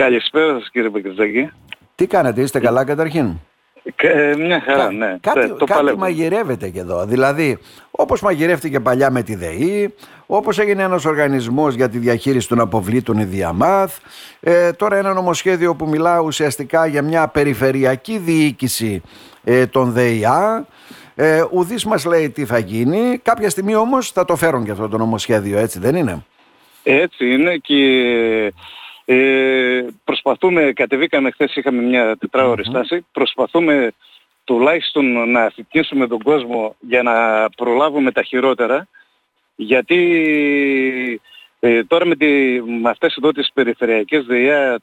Καλησπέρα σας κύριε Πεκριτζάκη. Τι κάνετε, είστε καλά καταρχήν; Ε, μια χαρά, ναι. Κάτι, Ε, το κάτι παλεύω. μαγειρεύεται και εδώ. Δηλαδή, όπως μαγειρεύτηκε παλιά με τη ΔΕΗ, όπως έγινε ένας οργανισμός για τη διαχείριση των αποβλήτων, η Διαμάθ, ε, τώρα ένα νομοσχέδιο που μιλά ουσιαστικά για μια περιφερειακή διοίκηση ε, των ΔΕΙΑ, ε, ουδής μας λέει τι θα γίνει, κάποια στιγμή όμως θα το φέρουν και αυτό το νομοσχέδιο, έτσι δεν είναι; Έτσι είναι και ε, προσπαθούμε, κατεβήκαμε χθες, είχαμε μια τετράωρη στάση, προσπαθούμε τουλάχιστον να αφικνήσουμε τον κόσμο για να προλάβουμε τα χειρότερα, γιατί ε, τώρα με, τη, με αυτές εδώ τις περιφερειακές ΔΕΙΑ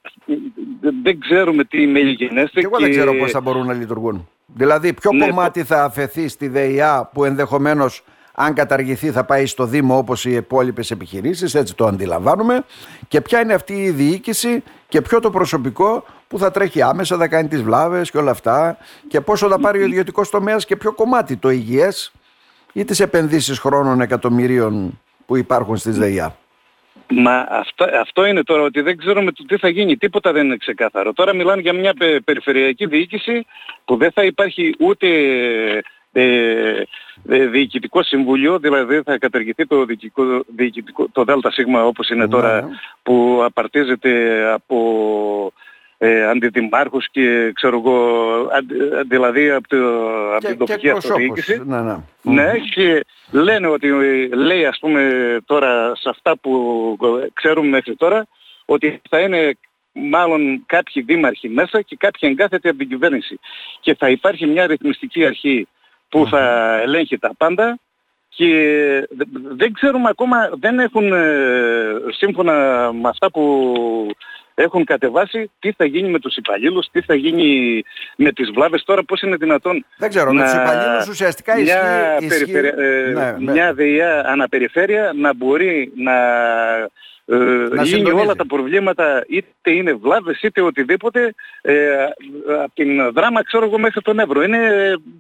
δεν- δεν ξέρουμε τι μελιγενέστε Και εγώ δεν ξέρω πώς θα μπορούν να λειτουργούν. Δηλαδή, ποιο Ναι, κομμάτι θα αφαιθεί στη ΔΕΙΑ που ενδεχομένως αν καταργηθεί θα πάει στο Δήμο όπως οι υπόλοιπες επιχειρήσεις, έτσι το αντιλαμβάνουμε. Και ποια είναι αυτή η διοίκηση και ποιο το προσωπικό που θα τρέχει άμεσα, θα κάνει τις βλάβες και όλα αυτά. Και πόσο θα πάρει ο ιδιωτικός τομέας και ποιο κομμάτι, το υγιές ή τις επενδύσεις χρόνων εκατομμυρίων που υπάρχουν στις ΔΕΙΑ. Μα αυτό, αυτό είναι τώρα ότι δεν ξέρουμε το τι θα γίνει. Τίποτα δεν είναι ξεκάθαρο. Τώρα μιλάνε για μια πε- περιφερειακή διοίκηση που δεν θα υπάρχει ούτε ε, ε, διοικητικό συμβούλιο, δηλαδή θα καταργηθεί το, διοικητικό, διοικητικό, το ΔΣ όπως είναι τώρα Ναι. που απαρτίζεται από ε, αντιδημάρχους και ξέρω εγώ, αντι- δηλαδή από, το, από Και, την και τοπική αυτοδιοίκηση. εκπροσώπους. Ναι, ναι. Ναι, και λένε ότι ε, λέει ας πούμε τώρα σε αυτά που ξέρουμε μέχρι τώρα ότι θα είναι μάλλον κάποιοι δήμαρχοι μέσα και κάποιοι εγκάθετοι από την κυβέρνηση. Και θα υπάρχει μια ρυθμιστική αρχή που θα ελέγχει τα πάντα και δε- δεν ξέρουμε ακόμα, δεν έχουν ε, σύμφωνα με αυτά που έχουν κατεβάσει τι θα γίνει με τους υπαλλήλους, τι θα γίνει με τις βλάβες. Τώρα, πώς είναι δυνατόν Δεν ξέρω, με να- τους υπαλλήλους ουσιαστικά μια, ισχύει... ισχύει- περιφερεια- ε, ναι, με- μια ΔΕΙΑ αναπεριφέρεια να μπορεί να, ε, λύνει συντονίζει. όλα τα προβλήματα είτε είναι βλάβες είτε οτιδήποτε ε, από την δράμα ξέρω εγώ μέχρι τον Εύρο. Είναι,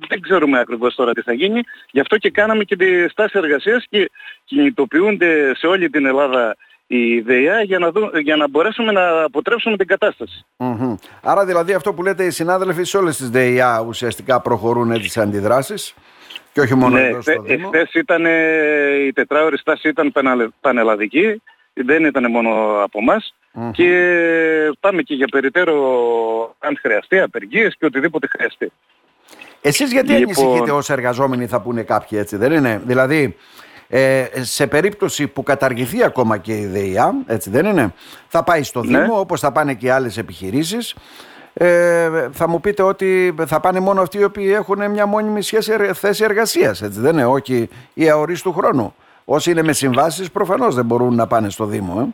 δεν ξέρουμε ακριβώς τώρα τι θα γίνει. Γι' αυτό και κάναμε και τη στάση εργασίας και κινητοποιούνται σε όλη την Ελλάδα η ΔΕΙΑ για να, δω, για να μπορέσουμε να αποτρέψουμε την κατάσταση. Μμμ. Άρα δηλαδή αυτό που λέτε οι συνάδελφοι σε όλες τις ΔΕΙΑ ουσιαστικά προχωρούν έτσι σε αντιδράσεις και όχι μόνο Ναι, εδώ στο χθε- Δήμο. εχθές ήταν ε, η τετράωρη στάση ήταν πανελε- πανελλαδική, δεν ήταν μόνο από εμάς Μμμ. και πάμε και για περιττέρω αν χρειαστεί, απεργίες και οτιδήποτε χρειαστεί. Εσείς γιατί Λοιπόν- ανησυχείτε ως εργαζόμενοι θα πούνε κάποιοι έτσι δεν είναι; Δηλαδή ε, σε περίπτωση που καταργηθεί ακόμα και η ΔΕΙΑ, έτσι δεν είναι, θα πάει στο Ναι. Δήμο όπως θα πάνε και οι άλλες επιχειρήσεις. Ε, θα μου πείτε ότι θα πάνε μόνο αυτοί οι οποίοι έχουν μια μόνιμη σχέση, ερ- θέση εργασίας, έτσι δεν είναι, όχι η αορίστου χρόνου. Όσοι είναι με συμβάσεις προφανώς δεν μπορούν να πάνε στο Δήμο.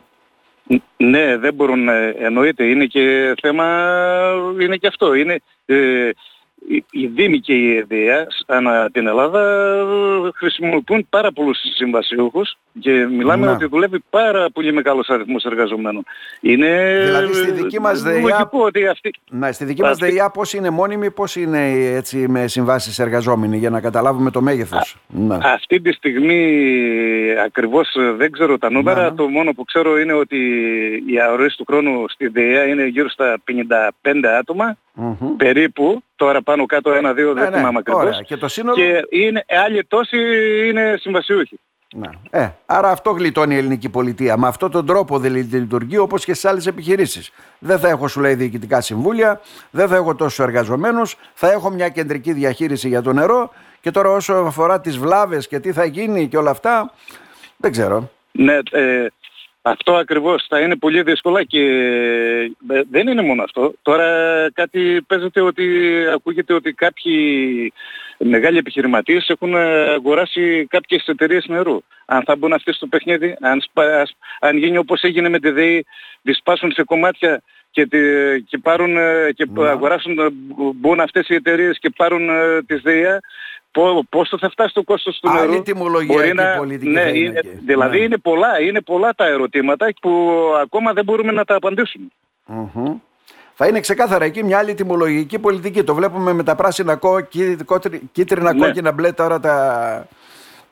Ε. Ν- Ναι, δεν μπορούν, ε, εννοείται, είναι και θέμα, είναι και αυτό. Είναι, ε, οι- οι Δήμοι και η ΕΔΕΑ ανά την Ελλάδα ε, χρησιμοποιούν πάρα πολλούς συμβασιούχους και μιλάμε Ναι. ότι δουλεύει πάρα πολύ μεγάλος αριθμός εργαζομένων. Είναι Δηλαδή, στη δική μας ε, ΔΕΙΑ λογικό ότι αυτή, Να, στη δική μας Αυτή- ΔΕΙΑ πώς είναι μόνιμη, πώς είναι έτσι με συμβάσεις εργαζόμενοι για να καταλάβουμε το μέγεθος. Ναι. Αυτή τη στιγμή ακριβώς ε, δεν ξέρω τα νούμερα. Ναι, ναι. Το μόνο που ξέρω είναι ότι η αορίες του χρόνου στη ΔΕΑ είναι γύρω στα 55 άτομα Μμμ. περίπου. Τώρα πάνω κάτω ένα-δύο δεν Ναι, ναι, θυμάμαι ακριβώς. ωραία. Και το σύνολο... Και είναι, άλλοι τόσοι είναι συμβασιούχοι. Ναι. Ε, άρα αυτό γλιτώνει η ελληνική πολιτεία. Με αυτόν τον τρόπο δεν λειτουργεί όπως και στις άλλες επιχειρήσεις. Δεν θα έχω, σου λέει, διοικητικά συμβούλια, δεν θα έχω τόσους εργαζομένους, θα έχω μια κεντρική διαχείριση για το νερό και τώρα όσο αφορά τις βλάβες και τι θα γίνει και όλα αυτά, δεν ξέρω. Ναι, ε, αυτό ακριβώς θα είναι πολύ δύσκολα και ε, δεν είναι μόνο αυτό. Τώρα κάτι παίζεται ότι ακούγεται ότι κάποιοι μεγάλοι επιχειρηματίες έχουν αγοράσει κάποιες εταιρείες νερού. Αν θα μπουν αυτοί στο παιχνίδι, αν, σπα- ας- αν γίνει όπως έγινε με τη ΔΕΗ, τις σπάσουν σε κομμάτια και, τη- και, πάρουν, ε, και Ναι. αγοράσουν, ε, μπουν αυτές οι εταιρείες και πάρουν ε, τις ΔΕΗΑ, πό- πόσο θα φτάσει το κόστος του Άλλη νερού; τιμολογιακή πολιτική ναι, θα είναι είναι- εκεί. δηλαδή Ναι. είναι πολλά, είναι πολλά τα ερωτήματα που ακόμα δεν μπορούμε να τα απαντήσουμε. Μμμ. Θα είναι ξεκάθαρα εκεί μια άλλη τιμολογική πολιτική. Το βλέπουμε με τα πράσινα, κό, κί- κότρι- κίτρινα, Ναι. κόκκινα, μπλε τώρα τα.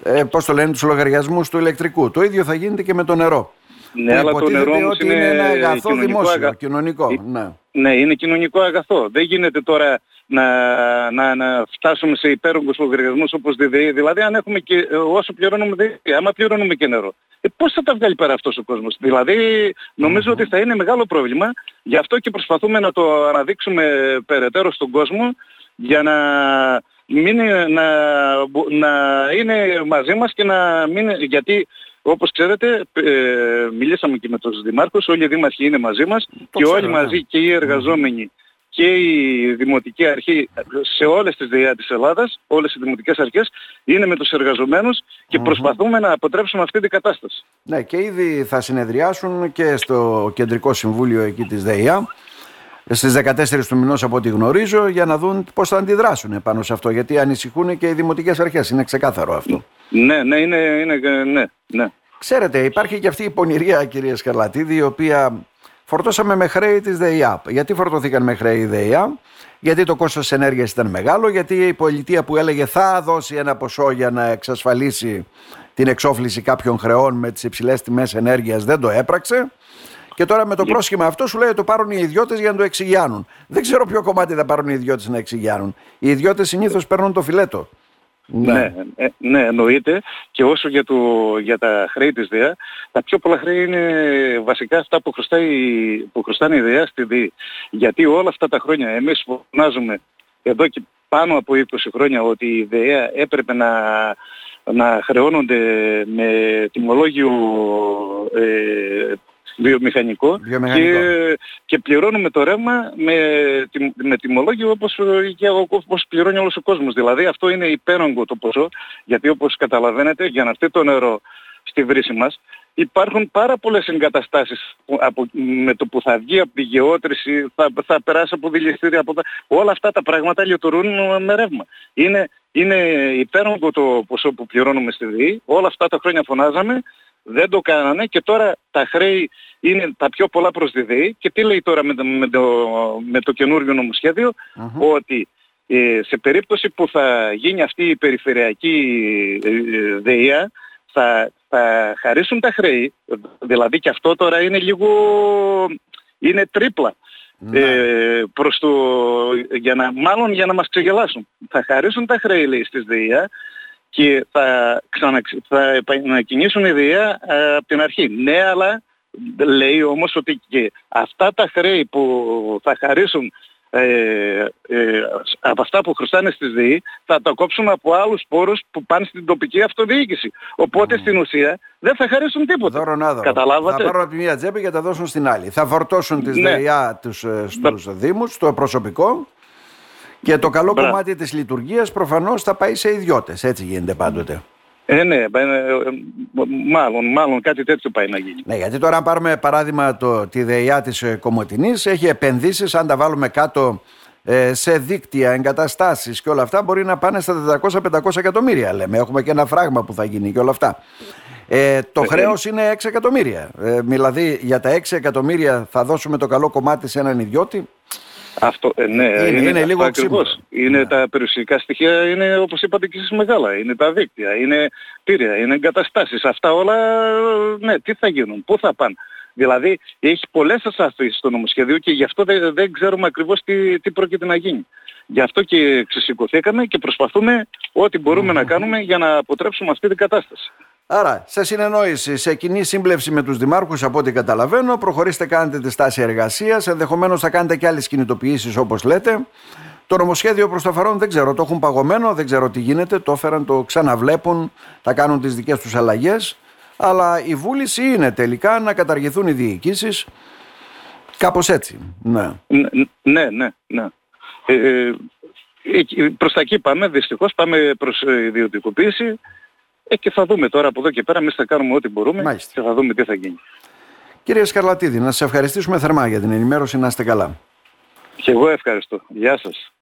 Ε, Πώς το λένε, τους λογαριασμούς του ηλεκτρικού. Το ίδιο θα γίνεται και με το νερό. Ναι, αλλά το νερό όμως ότι είναι, ένα αγαθό κοινωνικό δημόσιο, αγα- κοινωνικό. Ε, Ναι. Ναι, είναι κοινωνικό αγαθό. Δεν γίνεται τώρα να, να, να φτάσουμε σε υπέρογκους λογαριασμούς όπως τη ΔΕΗ. Δηλαδή αν έχουμε και ε, όσο πληρώνουμε ΔΕΗ, άμα πληρώνουμε και νερό. Ε, πώς θα τα βγάλει πέρα αυτός ο κόσμος; Δηλαδή νομίζω ότι θα είναι μεγάλο πρόβλημα. Γι' αυτό και προσπαθούμε να το αναδείξουμε περαιτέρω στον κόσμο για να, μην, είναι- να, μπο- να είναι μαζί μας και να μην... Γιατί όπως ξέρετε, ε, μιλήσαμε και με τους δημάρχους, όλοι οι δήμαρχοι είναι μαζί μας και ξέρω, όλοι ναι. μαζί και οι εργαζόμενοι και η Δημοτική Αρχή σε όλες τις ΔΕΙΑ της Ελλάδας, όλες οι δημοτικές αρχές, είναι με τους εργαζομένους και προσπαθούμε να αποτρέψουμε αυτή την κατάσταση. Ναι, και ήδη θα συνεδριάσουν και στο Κεντρικό Συμβούλιο εκεί της ΔΕΙΑ στις 14 του μηνός από ό,τι γνωρίζω για να δουν πώς θα αντιδράσουν πάνω σε αυτό γιατί ανησυχούν και οι δημοτικές αρχές, είναι ξεκάθαρο αυτό. Ναι, ναι, είναι, είναι, ναι, ναι. Ξέρετε, υπάρχει και αυτή η πονηρία, κυρία Σκαρλατίδη, η οποία φορτώσαμε με χρέη της ΔΕΙΑ. Γιατί φορτωθήκαν με χρέη η ΔΕΙΑ, γιατί το κόστος της ενέργειας ήταν μεγάλο, γιατί η πολιτεία που έλεγε θα δώσει ένα ποσό για να εξασφαλίσει την εξόφληση κάποιων χρεών με τις υψηλές τιμές ενέργειας δεν το έπραξε. Και τώρα με το πρόσχημα αυτό σου λέει ότι το πάρουν οι ιδιώτες για να το εξηγιάνουν. Δεν ξέρω ποιο κομμάτι θα πάρουν οι ιδιώτες να εξηγιάνουν. Οι ιδιώτες συνήθως παίρνουν το φιλέτο. Ναι, ε, ναι, εννοείται. Και όσο για, το, για τα χρέη της ΔΕΑ, τα πιο πολλά χρέη είναι βασικά αυτά που, χρωστάει, που χρωστάνε η ΔΕΑ στη ΔΕΗ. Γιατί όλα αυτά τα χρόνια εμείς φωνάζουμε εδώ και πάνω από 20 χρόνια ότι η ΔΕΑ έπρεπε να, να χρεώνονται με τιμολόγιο ε, βιομηχανικό, Βιομηχανικό. Και, και πληρώνουμε το ρεύμα με, τιμ- με τιμολόγιο όπως, ε, και ο- όπως πληρώνει όλος ο κόσμος. Δηλαδή αυτό είναι υπέρογκο το ποσό, γιατί όπως καταλαβαίνετε για να έρθει το νερό στη βρύση μας υπάρχουν πάρα πολλές εγκαταστάσεις που, από, με το που θα βγει από τη γεώτρηση, θα, θα περάσει από δηληστήρια, από τα, όλα αυτά τα πράγματα λειτουργούν με ρεύμα. Είναι, είναι υπέρογκο το ποσό που πληρώνουμε στη ΔΕΗ, όλα αυτά τα χρόνια φωνάζαμε, δεν το κάνανε και τώρα τα χρέη είναι τα πιο πολλά προς τη ΔΕΗ και τι λέει τώρα με το, με το, με το καινούργιο νομοσχέδιο; Ότι ε, σε περίπτωση που θα γίνει αυτή η περιφερειακή ε, ε, ΔΕΗΑ θα, θα χαρίσουν τα χρέη, δηλαδή και αυτό τώρα είναι λίγο, είναι τρίπλα. Ε, προς το, για να, μάλλον για να μας ξεγελάσουν. Θα χαρίσουν τα χρέη λέει στις ΔΕΗΑ και θα, ξαναξ... θα επανακινήσουν η ΔΕΗΑ ε, από την αρχή. Ναι, αλλά λέει όμως ότι και αυτά τα χρέη που θα χαρίσουν ε, ε, από αυτά που χρωστάνε στις ΔΕΗ θα τα κόψουν από άλλους πόρους που πάνε στην τοπική αυτοδιοίκηση. Οπότε στην ουσία δεν θα χαρίσουν τίποτα. Δώρο να δώρο. Καταλάβατε; Θα πάρουν από τη μία τσέπη και θα τα δώσουν στην άλλη. Θα φορτώσουν τις Ναι. ΔΕΙΑ τους, ε, στους δήμους, το προσωπικό και το καλό Μπράβο. κομμάτι της λειτουργίας προφανώς θα πάει σε ιδιώτες. Έτσι γίνεται πάντοτε. Ε, ναι, ε, ε, μάλλον, μάλλον κάτι τέτοιο πάει να γίνει. Ναι, γιατί τώρα αν πάρουμε παράδειγμα το, τη ΔΕΙΑ της ε, Κομωτινής έχει επενδύσεις, αν τα βάλουμε κάτω ε, σε δίκτυα, εγκαταστάσεις και όλα αυτά μπορεί να πάνε στα 400-500 εκατομμύρια λέμε. Έχουμε και ένα φράγμα που θα γίνει και όλα αυτά. Ε, το χρέος είναι 6 εκατομμύρια. Ε, δηλαδή για τα 6 εκατομμύρια θα δώσουμε το καλό κομμάτι σε έναν ιδιώτη. Αυτό, ε, ναι, Είναι- είναι αυτό λίγο ακριβώς. οξύμορο. Είναι Ναι. τα περιουσιακά στοιχεία, είναι όπως είπατε και εσείς μεγάλα. Είναι τα δίκτυα, είναι κτίρια, είναι εγκαταστάσεις. Αυτά όλα, ναι, τι θα γίνουν, πού θα πάνε. Δηλαδή έχει πολλές ασάφειες στο νομοσχέδιο και γι' αυτό δεν, δεν ξέρουμε ακριβώς τι, τι πρόκειται να γίνει. Γι' αυτό και ξεσηκωθήκαμε και προσπαθούμε ό,τι μπορούμε να κάνουμε για να αποτρέψουμε αυτή την κατάσταση. Άρα, σε συνεννόηση, σε κοινή σύμπλευση με τους δημάρχους, από ό,τι καταλαβαίνω, προχωρήστε, κάνετε τη στάση εργασίας. Ενδεχομένως θα κάνετε και άλλες κινητοποιήσεις, όπως λέτε. Το νομοσχέδιο προς το παρόν δεν ξέρω, το έχουν παγωμένο, δεν ξέρω τι γίνεται. Το έφεραν, το ξαναβλέπουν, θα κάνουν τις δικές τους αλλαγές. Αλλά η βούληση είναι τελικά να καταργηθούν οι διοικήσεις. Κάπως έτσι. Ναι. Ναι, ναι, ναι. ναι. Ε, ε, εκεί- προς τα εκεί πάμε, δυστυχώς πάμε προς ε, ιδιωτικοποίηση ε, και θα δούμε τώρα από εδώ και πέρα, εμείς θα κάνουμε ό,τι μπορούμε Μάλιστα. και θα δούμε τι θα γίνει. Κύριε Σκαρλατίδη, να σας ευχαριστήσουμε θερμά για την ενημέρωση. Να είστε καλά. Και εγώ ευχαριστώ. Γεια σας.